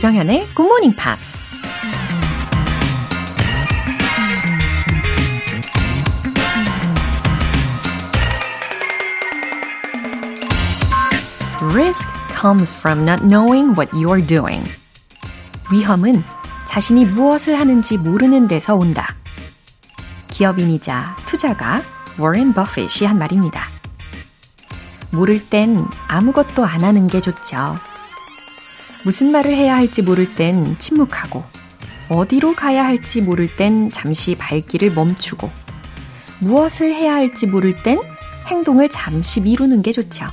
조정현의 Good Morning Pops. Risk comes from not knowing what you're doing. 위험은 자신이 무엇을 하는지 모르는 데서 온다. 기업인이자 투자가 워렌 버핏이 한 말입니다. 모를 땐 아무것도 안 하는 게 좋죠. 무슨 말을 해야 할지 모를 땐 침묵하고, 어디로 가야 할지 모를 땐 잠시 발길을 멈추고, 무엇을 해야 할지 모를 땐 행동을 잠시 미루는 게 좋죠.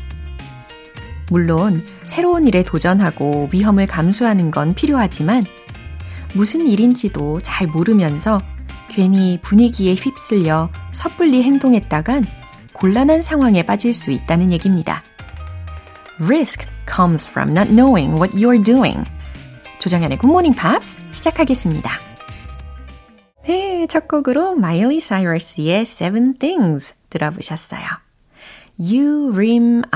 물론 새로운 일에 도전하고 위험을 감수하는 건 필요하지만 무슨 일인지도 잘 모르면서 괜히 분위기에 휩쓸려 섣불리 행동했다간 곤란한 상황에 빠질 수 있다는 얘기입니다. Risk comes from not knowing what you're doing. 조정현의 Morning Pops 시작하겠습니다. 네, 첫 곡으로 마일리 사이러스의 Seven Things 들어보셨어요. 유림아이디오님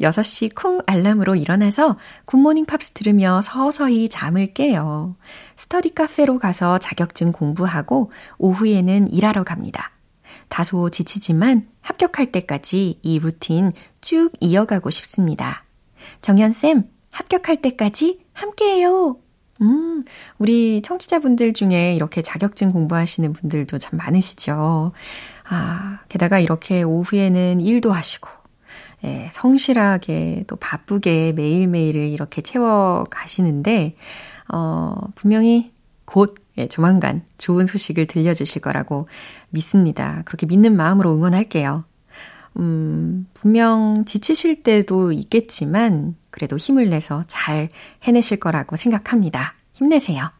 6시 콩 알람으로 일어나서 Good Morning Pops 들으며 서서히 잠을 깨요. 스터디 카페로 가서 자격증 공부하고 오후에는 일하러 갑니다. 다소 지치지만 합격할 때까지 이 루틴 쭉 이어가고 싶습니다. 정연쌤, 합격할 때까지 함께해요. 음, 우리 청취자분들 중에 이렇게 자격증 공부하시는 분들도 참 많으시죠. 아, 게다가 이렇게 오후에는 일도 하시고, 예, 성실하게 또 바쁘게 매일매일을 이렇게 채워 가시는데, 어, 분명히 곧, 예, 조만간 좋은 소식을 들려주실 거라고 믿습니다. 그렇게 믿는 마음으로 응원할게요. 음, 분명 지치실 때도 있겠지만, 그래도 힘을 내서 잘 해내실 거라고 생각합니다. 힘내세요.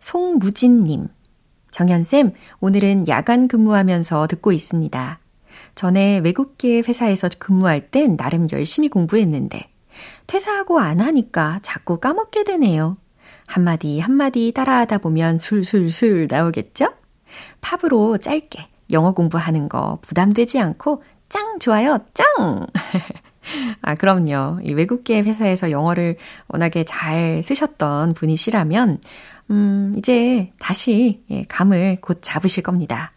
송무진님. 정현쌤, 오늘은 야간 근무하면서 듣고 있습니다. 전에 외국계 회사에서 근무할 땐 나름 열심히 공부했는데, 퇴사하고 안 하니까 자꾸 까먹게 되네요. 한마디 한마디 따라하다 보면 술술술 나오겠죠? 팝으로 짧게 영어 공부하는 거 부담되지 않고 짱 좋아요, 짱! 아, 그럼요. 이 외국계 회사에서 영어를 워낙에 잘 쓰셨던 분이시라면, 음, 이제 다시 예, 감을 곧 잡으실 겁니다.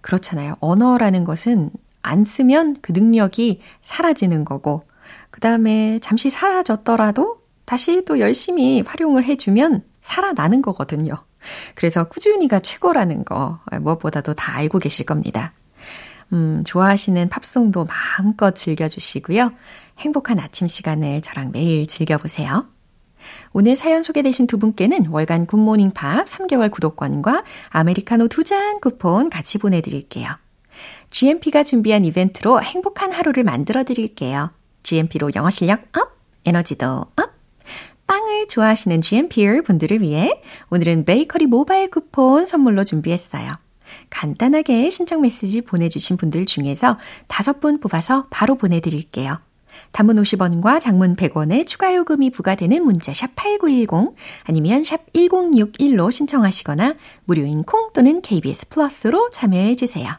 그렇잖아요. 언어라는 것은 안 쓰면 그 능력이 사라지는 거고, 그 다음에 잠시 사라졌더라도 다시 또 열심히 활용을 해주면 살아나는 거거든요. 그래서 꾸준히가 최고라는 거 무엇보다도 다 알고 계실 겁니다. 음, 좋아하시는 팝송도 마음껏 즐겨주시고요. 행복한 아침 시간을 저랑 매일 즐겨보세요. 오늘 사연 소개되신 두 분께는 월간 굿모닝 팝 3개월 구독권과 아메리카노 두 잔 쿠폰 같이 보내드릴게요. GMP가 준비한 이벤트로 행복한 하루를 만들어 드릴게요. GMP로 영어 실력 up, 에너지도 up! 빵을 좋아하시는 GMPer 분들을 위해 오늘은 베이커리 모바일 쿠폰 선물로 준비했어요. 간단하게 신청 메시지 보내주신 분들 중에서 다섯 분 뽑아서 바로 보내드릴게요. 단문 50원과 장문 100원의 추가 요금이 부과되는 문자 샵 8910 아니면 샵 1061로 신청하시거나 무료인 콩 또는 KBS 플러스로 참여해 주세요.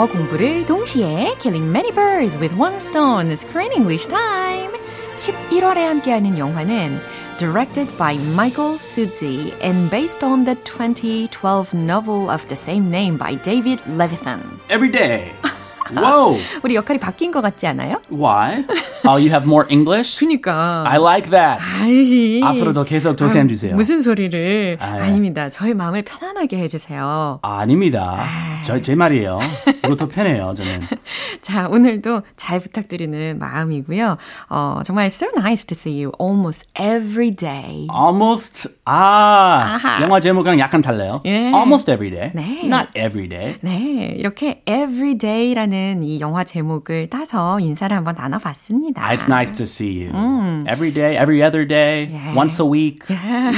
영어 공부를 동시에 Killing Many Birds with One Stone Screen English Time 11월에 함께하는 영화는 directed by Michael Suzy and based on the 2012 novel of the same name by David Levithan. Every day. Whoa. 우리 역할이 바뀐 것 같지 않아요? Why? Oh, you have more English? 그니까. I like that. 아이. 앞으로도 계속 조쌤 주세요. 무슨 소리를. 아, 예. 아닙니다. 저희 마음을 편안하게 해주세요. 아, 아닙니다. 저, 제 말이에요. 이거 더 편해요, 저는. 자, 오늘도 잘 부탁드리는 마음이고요. 어, 정말 so nice to see you almost every day. Almost, 아, 아하. 영화 제목이랑 약간 달라요. 예. Almost every day. 네. Not every day. 네, 이렇게 everyday라는 이 영화 제목을 따서 인사를 한번 나눠봤습니다. 반갑습니다. It's nice to see you. 음. Every day, every other day, 예. once a week,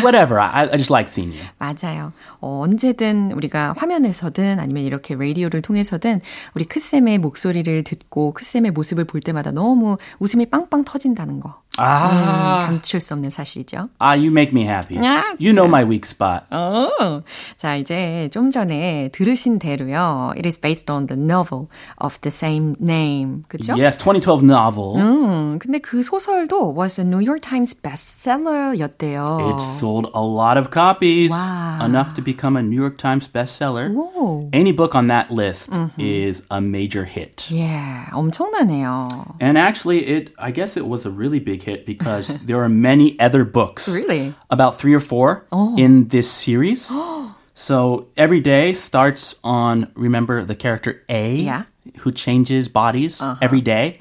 whatever. I, I just like seeing you. 맞아요. 어, 언제든 우리가 화면에서든 아니면 이렇게 라디오를 통해서든 우리 크쌤의 목소리를 듣고 크쌤의 모습을 볼 때마다 너무 웃음이 빵빵 터진다는 거. 아. 음, 감출 수 없는 사실이죠. 아, you make me happy. 아, you know my weak spot. 어. 자, 이제 좀 전에 들으신 대로요. It is based on the novel of the same name. 그죠? Yes, 2012 novel. 음. 근데 그 소설도 was a New York Times bestseller였대요. It sold a lot of copies, Wow. enough to become a New York Times bestseller. 오. Any book on that list is a major hit. 예, 엄청나네요. And actually, it I guess it was a really big hit because there are many other books. Really? About three or four in this series. so every day starts on remember the character A Yeah. who changes bodies every day.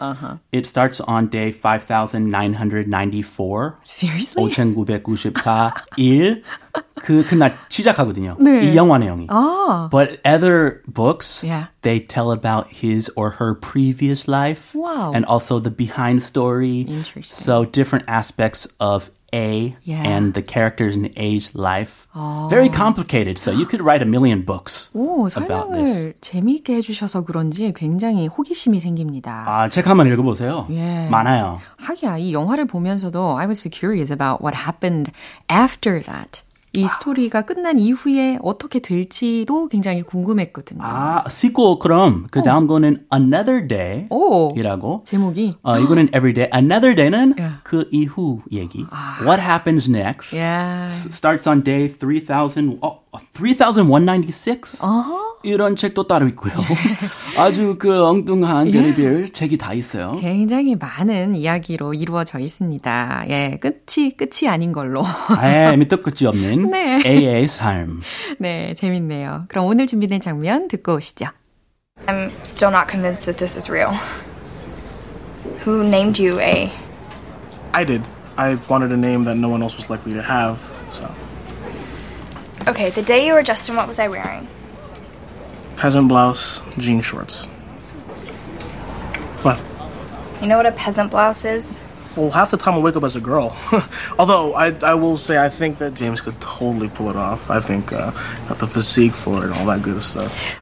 It starts on day 5994. Seriously? 5994일 그 그날 시작하거든요. 네. 이 영화 내용이. 아, But other books, Yeah. they tell about his or her previous life Wow. and also the behind story. Interesting. So different aspects of A Yeah. and the characters in A's life. Very complicated. So you could write a million books 오, about this. 설명을 재미있게 해주셔서 그런지 굉장히 호기심이 생깁니다. 아, 책 한번 읽어보세요. 예. 많아요. 하기야, 이 영화를 보면서도 I was curious about what happened after that. 이 스토리가 끝난 이후에 어떻게 될지도 굉장히 궁금했거든요. 아, 시코 그럼 그 다음 거는 Another Day 오, 이라고. 제목이 어, 이거는 every day. Another day는 Yeah. 그 이후 얘기. What happens next? Yeah. Starts on day 3000, 어, 3196? 이런 책도 따로 있고요. 아주 그 엉뚱한 별의별 책이 다 있어요. 굉장히 많은 이야기로 이루어져 있습니다. 예, 끝이 끝이 아닌 걸로. 에, 밑도 끝이 없는 네. A의 삶. 네, 재밌네요. 그럼 오늘 준비된 장면 듣고 오시죠. I'm still not convinced that this is real. Who named you A? I did. I wanted a name that no one else was likely to have, so. Okay, the day you were Justin, what was I wearing? Peasant blouse, jean shorts. What? You know what a peasant blouse is? Well, half the time I wake up as a girl. Although, I, I will say, I think that James could totally pull it off. I think, uh, got the physique for it and all that good stuff.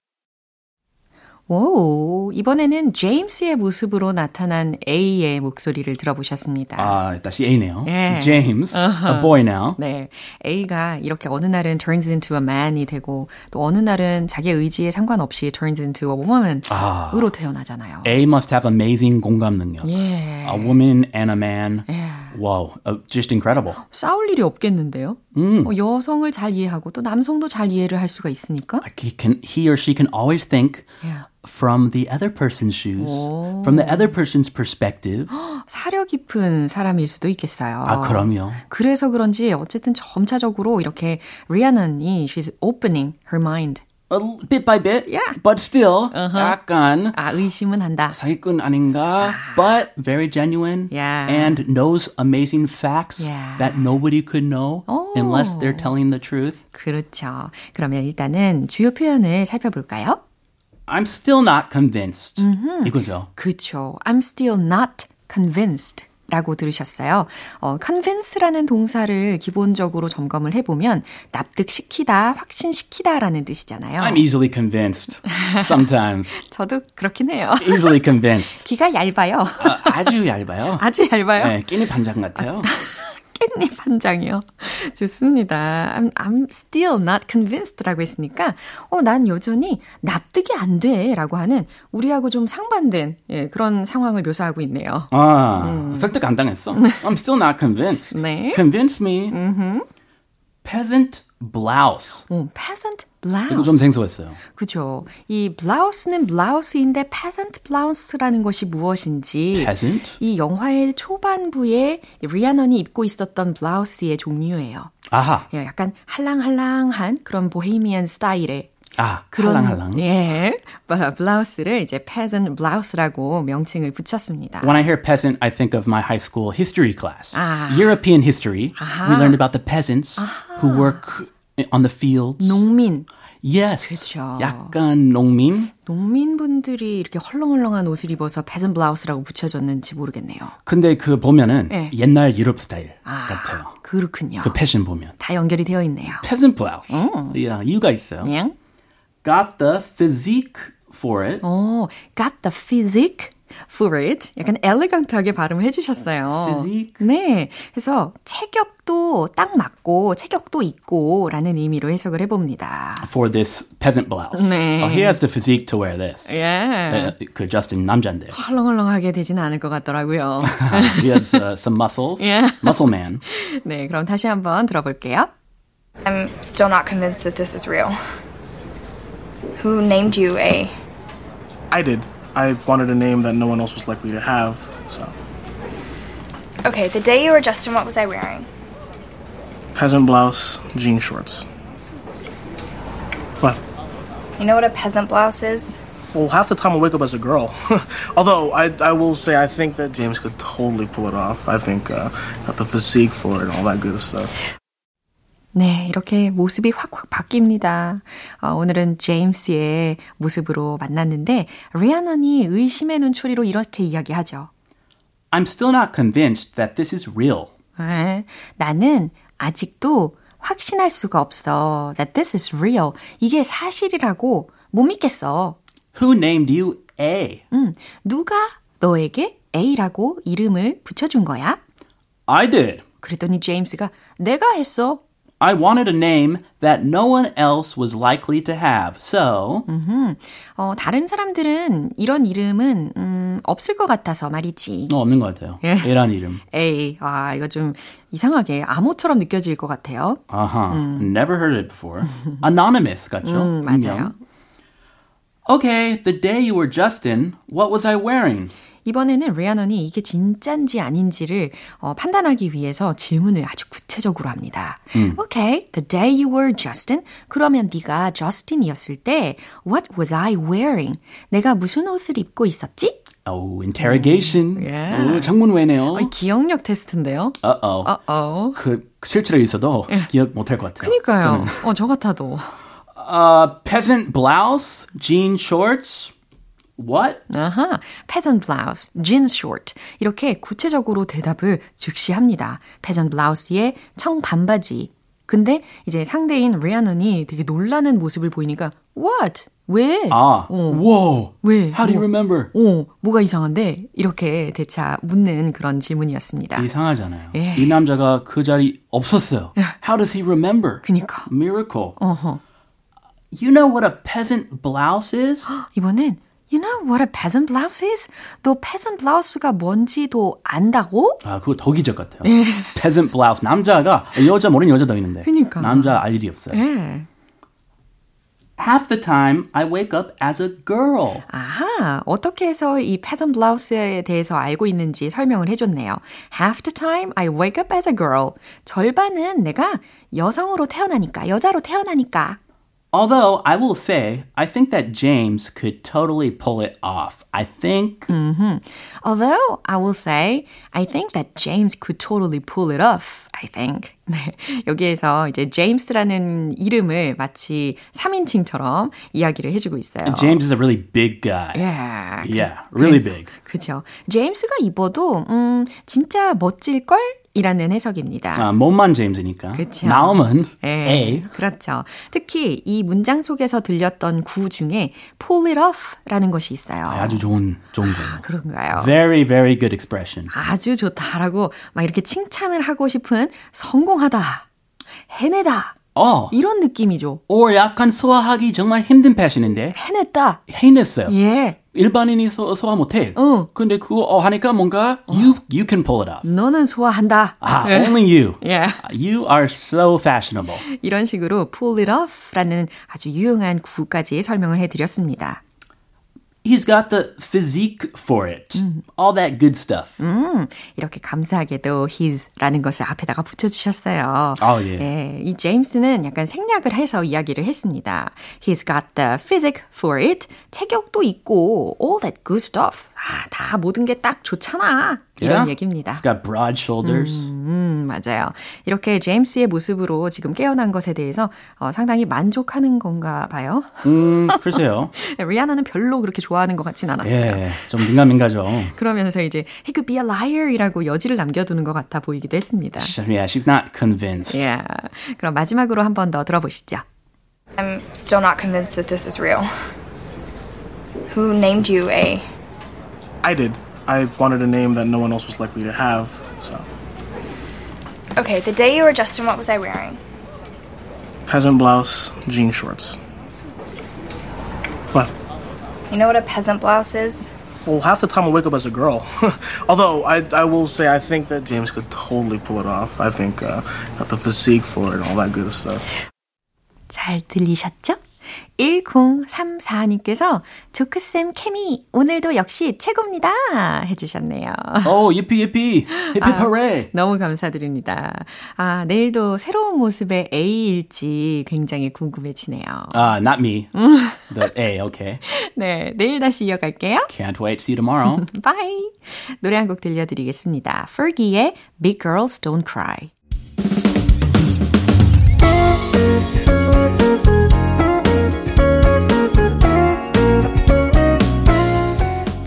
오, 이번에는 제임스의 모습으로 나타난 A의 목소리를 들어보셨습니다. 아, 다시 A네요. 예. James, a boy now. 네. A가 이렇게 어느 날은 turns into a man이 되고 또 어느 날은 자기 의지에 상관없이 turns into a 아. woman으로 태어나잖아요. A must have amazing 공감 능력. 예. A woman and a man. 예. Wow, uh, just incredible. 싸울 일이 없겠는데요? 음. 어, 여성을 잘 이해하고 또 남성도 잘 이해를 할 수가 있으니까. He can, he or she can always think Yeah. From the other person's shoes, from the other person's perspective. 사려 깊은 사람일 수도 있겠어요. 아, 그럼요. 그래서 그런지 어쨌든 점차적으로 이렇게 리아나니 she's opening her mind. A bit by bit, Yeah. but still 약간 아, 의심은 한다. 사기꾼 아닌가, but very genuine Yeah. and knows amazing facts Yeah. that nobody could know Oh. unless they're telling the truth. 그렇죠. 그러면 일단은 주요 표현을 살펴볼까요? I'm still not convinced. 이거죠. 그쵸. I'm still not convinced. 라고 들으셨어요. 어, convince라는 동사를 기본적으로 점검을 해보면 납득시키다, 확신시키다 라는 뜻이잖아요. I'm easily convinced. Sometimes. 저도 그렇긴 해요. easily convinced. 귀가 얇아요. 아, 아주 얇아요. 아주 얇아요. 네, 끼니 반장 같아요. 깻잎 한 장이요. 좋습니다. I'm, I'm still not convinced라고 했으니까, 어, 난 여전히 납득이 안 돼. 라고 하는 우리하고 좀 상반된, 예, 그런 상황을 묘사하고 있네요. 아, 설득 안 당했어. I'm still not convinced. 네. Convince me. Peasant blouse. 어, peasant blouse. 이거 좀 생소했어요. 그죠. 이 blouse는 blouse인데 peasant blouse라는 것이 무엇인지 peasant? 이 영화의 초반부에 리아넌이 입고 있었던 블라우스의 종류예요. 아하. 예, 약간 할랑할랑한 그런 보헤미안 스타일의 아, 그런 할랑할랑. 예, 블라우스를 이제 peasant blouse라고 명칭을 붙였습니다. When I hear peasant, I think of my high school history class. Ah. European history. We learned about the peasants who work on the fields. 농민, yes. 그쵸. 약간 농민. 농민분들이 이렇게 헐렁헐렁한 옷을 입어서 peasant blouse라고 붙여졌는지 모르겠네요. 근데 그 보면은 예. 옛날 유럽 스타일 아, 같아요. 그렇군요. 그 패션 보면. 다 연결이 되어 있네요. peasant blouse. 야, 이유가 있어요. 예? Got the physique for it. 어, got the physique for it. 약간 엘레강트하게 발음을 해주셨어요. Physique? 네. 그래서 체격도 딱 맞고 체격도 있고라는 의미로 해석을 해봅니다. For this peasant blouse. 네. Oh, he has the physique to wear this. 예. 에, 그 저스틴 남자인데. 헐렁헐렁하게 되지는 않을 것 같더라고요. he has uh, some muscles. Yeah. Muscle man. 네, 그럼 다시 한번 들어볼게요. I'm still not convinced that this is real. Who named you A? I did. I wanted a name that no one else was likely to have, so. Okay, the day you were Justin, what was I wearing? Peasant blouse, jean shorts. What? You know what a peasant blouse is? Well, half the time I wake up as a girl. Although I, I will say I think that James could totally pull it off. I think uh, got the physique for it, and all that good stuff. 네, 이렇게 모습이 확확 바뀝니다. 어, 오늘은 제임스의 모습으로 만났는데 리아넌이 의심의 눈초리로 이렇게 이야기하죠. I'm still not convinced that this is real. 네, 나는 아직도 확신할 수가 없어. That this is real. 이게 사실이라고 못 믿겠어. Who named you A? 음, 누가 너에게 A라고 이름을 붙여준 거야? I did. 그랬더니 제임스가 내가 했어. I wanted a name that no one else was likely to have. So, 어, 다른 사람들은 이런 이름은 음, 없을 것 같아서 말이지. 어, 없는 것 같아요. 예. A란 이름. 에이, 아, 이거 좀 이상하게 암호처럼 느껴질 것 같아요. Uh-huh. Never heard it before. Anonymous 같죠? 음, 맞아요. 익명. Okay, the day you were Justin, what was I wearing? 이번에는 리아넌이 이게 진짠지 아닌지를 어, 판단하기 위해서 질문을 아주 구체적으로 합니다. Okay, the day you were Justin. 그러면 네가 저스틴이었을 때 What was I wearing? 내가 무슨 옷을 입고 있었지? Oh, interrogation. Yeah. 오, 장문외네요. 어, 기억력 테스트인데요. Uh-oh. 어-어. 그 실제로 있어도 기억 못할 것 같아요. 그니까요. 저는. 어, 저 같아도. Uh, peasant blouse, jean shorts. What? 아하, peasant blouse, jean short. 이렇게 구체적으로 대답을 즉시 합니다. peasant blouse에 청반바지. 근데 이제 상대인 리아넌이 되게 놀라는 모습을 보이니까 what? 왜? 아, 어. whoa. 왜? How do you 뭐, remember? 어, 뭐가 이상한데? 이렇게 대차 묻는 그런 질문이었습니다. 이상하잖아요. 예. 이 남자가 그 자리 없었어요. How does he remember? 그니까. Miracle. 어허. You know what a peasant blouse is? 이번엔 You know what a peasant blouse is? 너 peasant blouse가 뭔지도 안다고? 아, 그거 더 기적 같아요. peasant blouse. 남자가 여자 모르는 여자도 있는데. 그니까. 남자 알 일이 없어요. 예. Half the time I wake up as a girl. 아하, 어떻게 해서 이 peasant blouse에 대해서 알고 있는지 설명을 해줬네요. Half the time I wake up as a girl. 절반은 내가 여성으로 태어나니까, 여자로 태어나니까. Although I will say, I think that James could totally pull it off. I think Although I will say, I think that James could totally pull it off. I think. 네, 여기에서 이제 James라는 이름을 마치 3인칭처럼 이야기를 해주고 있어요. James is a really big guy. Yeah. Yeah, really big. 그죠. 제임스가 입어도 음 진짜 멋질 걸 이라는 해석입니다. 아, 몸만 제임스니까. 그쵸. 마음은 예, A. 그렇죠. 특히 이 문장 속에서 들렸던 구 중에 pull it off라는 것이 있어요. 아 주 좋은 좋은 거예요. 그런가요? Very very good expression. 아주 좋다라고 막 이렇게 칭찬을 하고 싶은 성공하다, 해내다 어. 이런 느낌이죠. or 약간 소화하기 정말 힘든 패션인데 해냈다. 해냈어요. 예. 일반인이 소, 소화 못해. 어. 근데 그거 어 하니까 뭔가 you you can pull it off. 너는 소화한다. 아, only you. Yeah. You are so fashionable. 이런 식으로 pull it off라는 아주 유용한 구까지 설명을 해드렸습니다. He's got the physique for it. All that good stuff. 음, 이렇게 감사하게도 his라는 것을 앞에다가 붙여주셨어요. 아, 예. 예, 이 제임스는 약간 생략을 해서 이야기를 했습니다. He's got the physique for it. 체격도 있고 all that good stuff. 아, 다 모든 게 딱 좋잖아. 이런 Yeah. 얘기입니다. He's got broad shoulders. 음, 맞아요. 이렇게 제임스의 모습으로 지금 깨어난 것에 대해서 어, 상당히 만족하는 건가 봐요. 음, 글쎄요. 리아나는 별로 그렇게 좋아하는 것 같진 않았어요. 예, 좀 민감민가죠. 그러면서 이제 he could be a liar이라고 여지를 남겨두는 것 같아 보이기도 했습니다. Yeah, she's not convinced. Yeah. 그럼 마지막으로 한 번 더 들어보시죠. I'm still not convinced that this is real. Who named you A? I did. I wanted a name that no one else was likely to have, so. Okay, the day you were Justin, what was I wearing? Peasant blouse, jean shorts. What? You know what a peasant blouse is? Well, half the time I wake up as a girl. Although I, I will say I think that James could totally pull it off. I think uh, got the physique for it and all that good stuff. 잘 들리셨죠? 1034님께서 조크쌤 케미 오늘도 역시 최고입니다 해주셨네요. Oh, yippee yippee. Hip hip hooray. 너무 감사드립니다. 아, 내일도 새로운 모습의 A일지 굉장히 궁금해지네요. Uh, not me. the A, okay. 네, 내일 다시 이어갈게요. Can't wait. See you tomorrow. 바이. 노래 한 곡 들려드리겠습니다. Fergie의 Big Girls Don't Cry.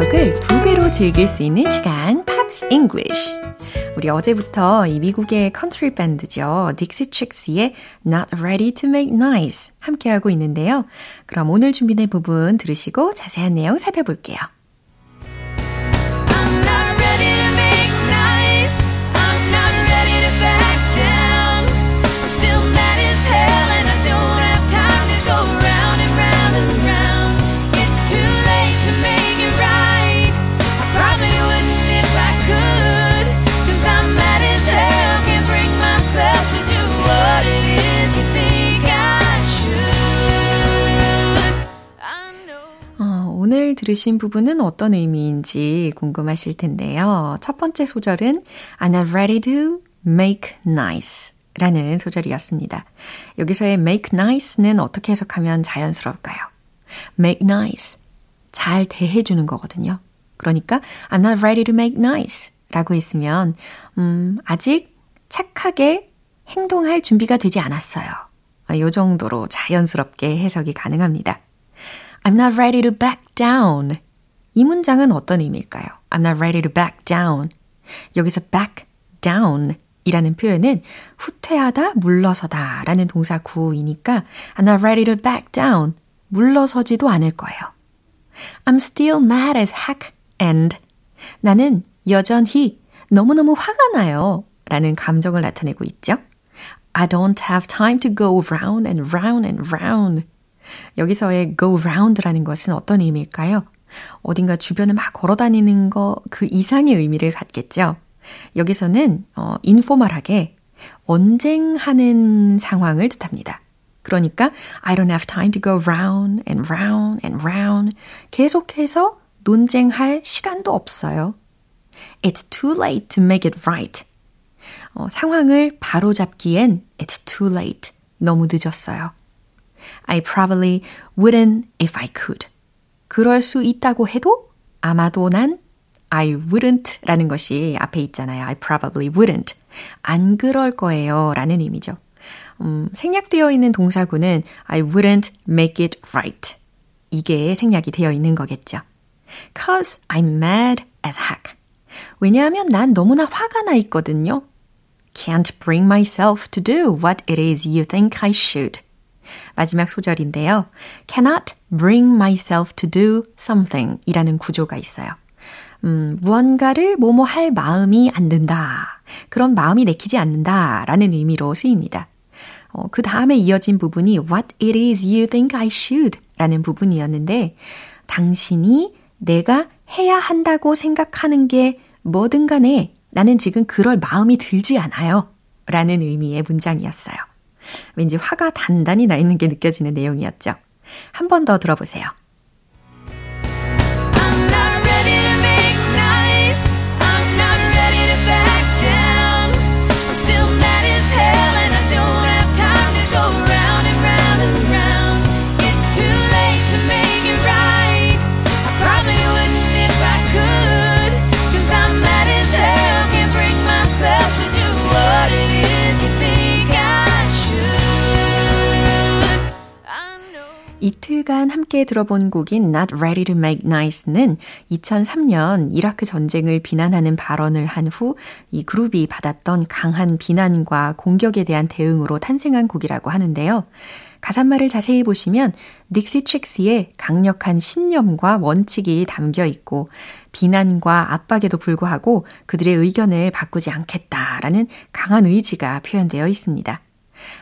매력을 두 배로 즐길 수 있는 시간, Pops English. 우리 어제부터 이 미국의 컨트리 밴드죠. 딕시 칙스의 Not Ready to Make Nice 함께하고 있는데요. 그럼 오늘 준비된 부분 들으시고 자세한 내용 살펴볼게요. 들으신 부분은 어떤 의미인지 궁금하실 텐데요. 첫 번째 소절은 I'm not ready to make nice 라는 소절이었습니다. 여기서의 make nice는 어떻게 해석하면 자연스러울까요? make nice. 잘 대해주는 거거든요. 그러니까 I'm not ready to make nice 라고 했으면 음, 아직 착하게 행동할 준비가 되지 않았어요. 이 정도로 자연스럽게 해석이 가능합니다. I'm not ready to back down. 이 문장은 어떤 의미일까요? I'm not ready to back down. 여기서 back down 이라는 표현은 후퇴하다, 물러서다 라는 동사 구이니까 I'm not ready to back down. 물러서지도 않을 거예요. I'm still mad as heck and 나는 여전히 너무너무 화가 나요. 라는 감정을 나타내고 있죠. I don't have time to go round and round and round. 여기서의 go round라는 것은 어떤 의미일까요? 어딘가 주변을 막 걸어 다니는 거 그 이상의 의미를 갖겠죠. 여기서는 어, 인포멀하게 언쟁하는 상황을 뜻합니다. 그러니까 I don't have time to go round and round and round. 계속해서 논쟁할 시간도 없어요. It's too late to make it right. 어, 상황을 바로잡기엔 it's too late. 너무 늦었어요. I probably wouldn't if I could. 그럴 수 있다고 해도 아마도 난 I wouldn't 라는 것이 앞에 있잖아요. I probably wouldn't. 안 그럴 거예요 라는 의미죠. 음, 생략되어 있는 동사구는 I wouldn't make it right. 이게 생략이 되어 있는 거겠죠. Cause I'm mad as heck. 왜냐하면 난 너무나 화가 나 있거든요. Can't bring myself to do what it is you think I should. 마지막 소절인데요. Cannot bring myself to do something 이라는 구조가 있어요. 음, 무언가를 뭐뭐 할 마음이 안 든다. 그런 마음이 내키지 않는다. 라는 의미로 쓰입니다. 어, 그 다음에 이어진 부분이 What it is you think I should 라는 부분이었는데, 당신이 내가 해야 한다고 생각하는 게 뭐든 간에 나는 지금 그럴 마음이 들지 않아요. 라는 의미의 문장이었어요. 왠지 화가 단단히 나 있는 게 느껴지는 내용이었죠. 한 번 더 들어보세요. 함께 들어본 곡인 Not Ready to Make Nice는 2003년 이라크 전쟁을 비난하는 발언을 한 후 이 그룹이 받았던 강한 비난과 공격에 대한 대응으로 탄생한 곡이라고 하는데요. 가사말을 자세히 보시면 닉시 트릭스의 강력한 신념과 원칙이 담겨 있고 비난과 압박에도 불구하고 그들의 의견을 바꾸지 않겠다라는 강한 의지가 표현되어 있습니다.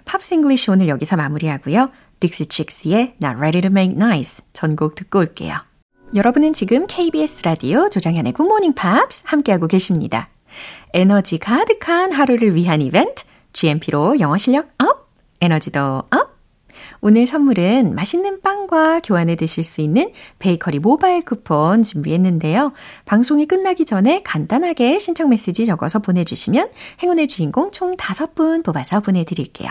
Pops English 오늘 여기서 마무리하고요. 딕시 칙스의 Not Ready to Make Nice 전곡 듣고 올게요. 여러분은 지금 KBS 라디오 조정현의 Good Morning Pops 함께하고 계십니다. 에너지 가득한 하루를 위한 이벤트 GMP로 영어 실력 up, 에너지도 up. 오늘 선물은 맛있는 빵과 교환해 드실 수 있는 베이커리 모바일 쿠폰 준비했는데요. 방송이 끝나기 전에 간단하게 신청 메시지 적어서 보내주시면 행운의 주인공 총 5분 뽑아서 보내드릴게요.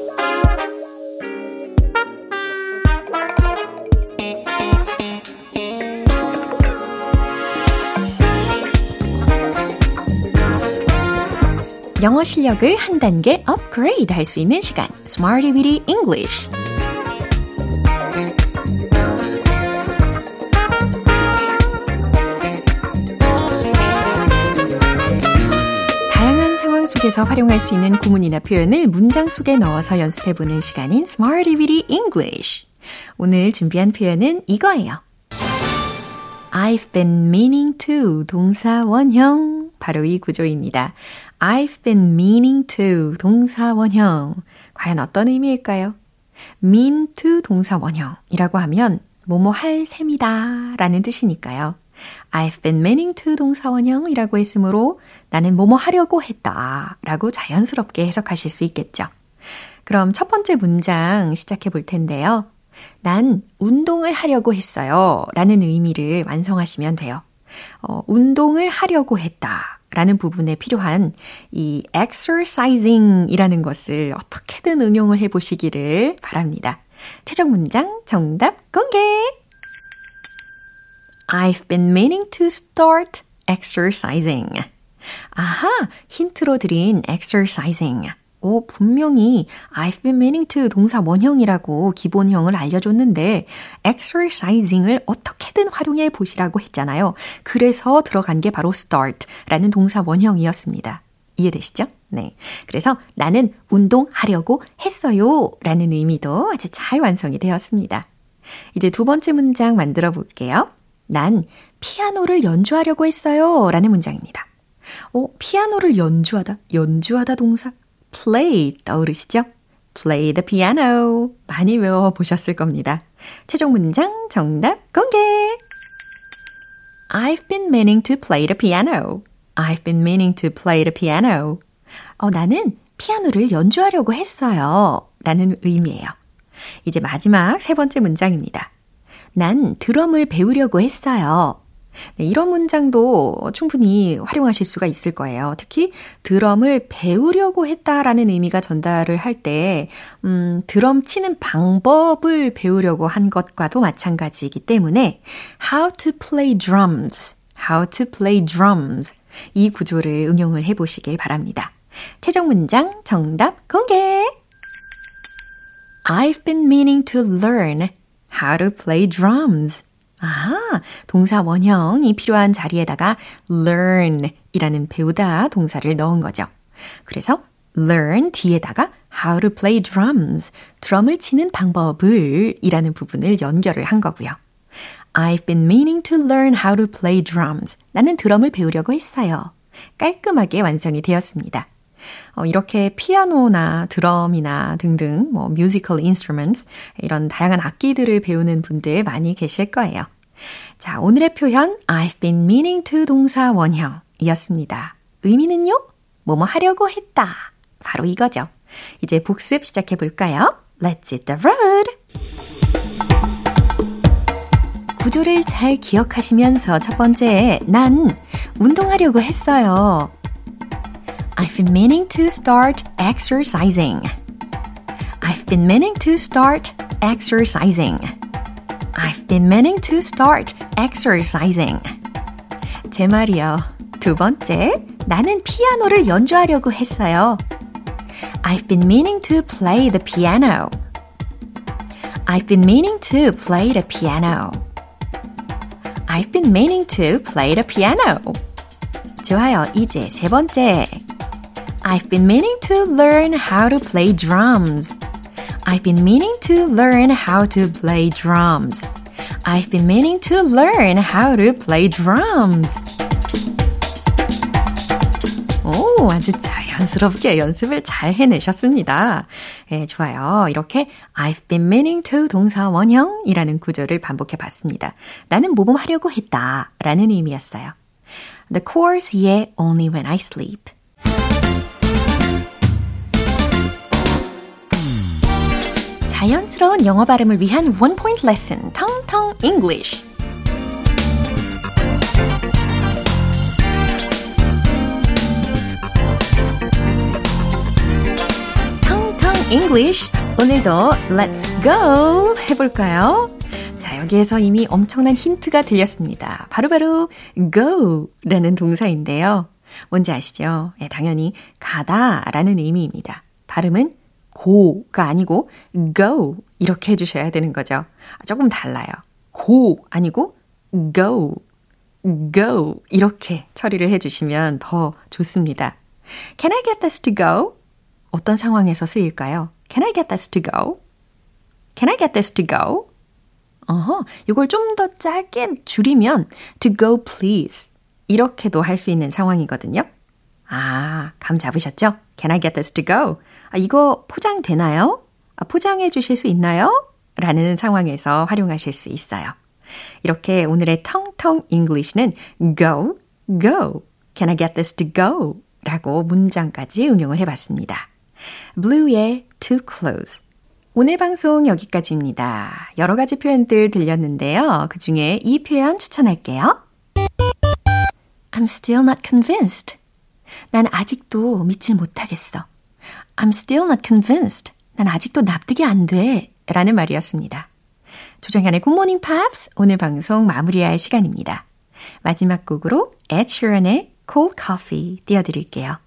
영어 실력을 한 단계 업그레이드 할 수 있는 시간 Smarty Weedy English 다양한 상황 속에서 활용할 수 있는 구문이나 표현을 문장 속에 넣어서 연습해보는 시간인 Smarty Weedy English 오늘 준비한 표현은 이거예요. I've been meaning to 동사 원형 바로 이 구조입니다. I've been meaning to 동사 원형 과연 어떤 의미일까요? mean to 동사 원형이라고 하면 뭐뭐 할 셈이다 라는 뜻이니까요. I've been meaning to 동사 원형이라고 했으므로 나는 뭐뭐 하려고 했다 라고 자연스럽게 해석하실 수 있겠죠. 그럼 첫 번째 문장 시작해 볼 텐데요. 난 운동을 하려고 했어요. 라는 의미를 완성하시면 돼요. 어, 운동을 하려고 했다. 라는 부분에 필요한 이 exercising 이라는 것을 어떻게든 응용을 해 보시기를 바랍니다. 최종 문장 정답 공개! I've been meaning to start exercising. 아하, 힌트로 드린 exercising. 오, 분명히 I've been meaning to 동사 원형이라고 기본형을 알려줬는데 exercising을 어떻게든 활용해 보시라고 했잖아요. 그래서 들어간 게 바로 start라는 동사 원형이었습니다. 이해되시죠? 네. 그래서 나는 운동하려고 했어요. 라는 의미도 아주 잘 완성이 되었습니다. 이제 두 번째 문장 만들어 볼게요. 난 피아노를 연주하려고 했어요. 라는 문장입니다. 어, 피아노를 연주하다, 연주하다 동사. Play 떠오르시죠? play the piano. 많이 외워보셨을 겁니다. 최종 문장 정답 공개! I've been meaning to play the piano. I've been meaning to play the piano. 어, 나는 피아노를 연주하려고 했어요. 라는 의미예요. 이제 마지막 세 번째 문장입니다. 난 드럼을 배우려고 했어요. 네, 이런 문장도 충분히 활용하실 수가 있을 거예요. 특히 드럼을 배우려고 했다라는 의미가 전달을 할 때, 음, 드럼 치는 방법을 배우려고 한 것과도 마찬가지이기 때문에 how to play drums, how to play drums 이 구조를 응용을 해보시길 바랍니다. 최종 문장 정답 공개! I've been meaning to learn how to play drums. 아하, 동사 원형이 필요한 자리에다가 learn 이라는 배우다 동사를 넣은 거죠. 그래서 learn 뒤에다가 how to play drums, 드럼을 치는 방법을 이라는 부분을 연결을 한 거고요. I've been meaning to learn how to play drums. 나는 드럼을 배우려고 했어요. 깔끔하게 완성이 되었습니다. 어, 이렇게 피아노나 드럼이나 등등 뭐 musical instruments 이런 다양한 악기들을 배우는 분들 많이 계실 거예요. 자, 오늘의 표현 I've been meaning to 동사 원형이었습니다. 의미는요? 뭐뭐 하려고 했다. 바로 이거죠. 이제 복습 시작해 볼까요? Let's hit the road. 구조를 잘 기억하시면서 첫 번째, 난 운동하려고 했어요. I've been meaning to start exercising. I've been meaning to start exercising. I've been meaning to start exercising. 제 말이요. 두 번째, 나는 피아노를 연주하려고 했어요. I've been meaning to play the piano. I've been meaning to play the piano. I've been meaning to play the piano. 좋아요. 이제 세 번째. I've been meaning to learn how to play drums. I've been meaning to learn how to play drums. I've been meaning to learn how to play drums. 오, 아주 자연스럽게 연습을 잘 해내셨습니다. 예, 좋아요. 이렇게 I've been meaning to 동사 원형이라는 구조를 반복해 봤습니다. 나는 뭐뭐 하려고 했다 라는 의미였어요. The course, yeah, only when I sleep. 자연스러운 영어 발음을 위한 one point lesson, 텅텅 English. 텅텅 English. 오늘도 Let's go 해볼까요? 자, 여기에서 이미 엄청난 힌트가 들렸습니다. 바로바로 바로 go라는 동사인데요. 뭔지 아시죠? 예, 당연히 가다 라는 의미입니다. 발음은 고가 아니고 go 이렇게 해주셔야 되는 거죠. 조금 달라요. 고 아니고 go, go 이렇게 처리를 해주시면 더 좋습니다. Can I get this to go? 어떤 상황에서 쓰일까요? Can I get this to go? Can I get this to go? 어허, 이걸 좀 더 짧게 줄이면 to go please 이렇게도 할 수 있는 상황이거든요. 아, 감 잡으셨죠? Can I get this to go? 아, 이거 포장되나요? 아, 포장해 주실 수 있나요? 라는 상황에서 활용하실 수 있어요. 이렇게 오늘의 텅텅 English는 go, go. Can I get this to go? 라고 문장까지 응용을 해봤습니다. Blue의 too close. 오늘 방송 여기까지입니다. 여러 가지 표현들 들렸는데요. 그 중에 이 표현 추천할게요. I'm still not convinced. 난 아직도 믿질 못하겠어. I'm still not convinced. 난 아직도 납득이 안 돼. 라는 말이었습니다. 조정현의 Good Morning Pops 오늘 방송 마무리할 시간입니다. 마지막 곡으로 Ed Sheeran의 Cold Coffee 띄워드릴게요.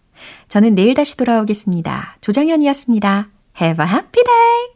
저는 내일 다시 돌아오겠습니다. 조정현이었습니다. Have a happy day!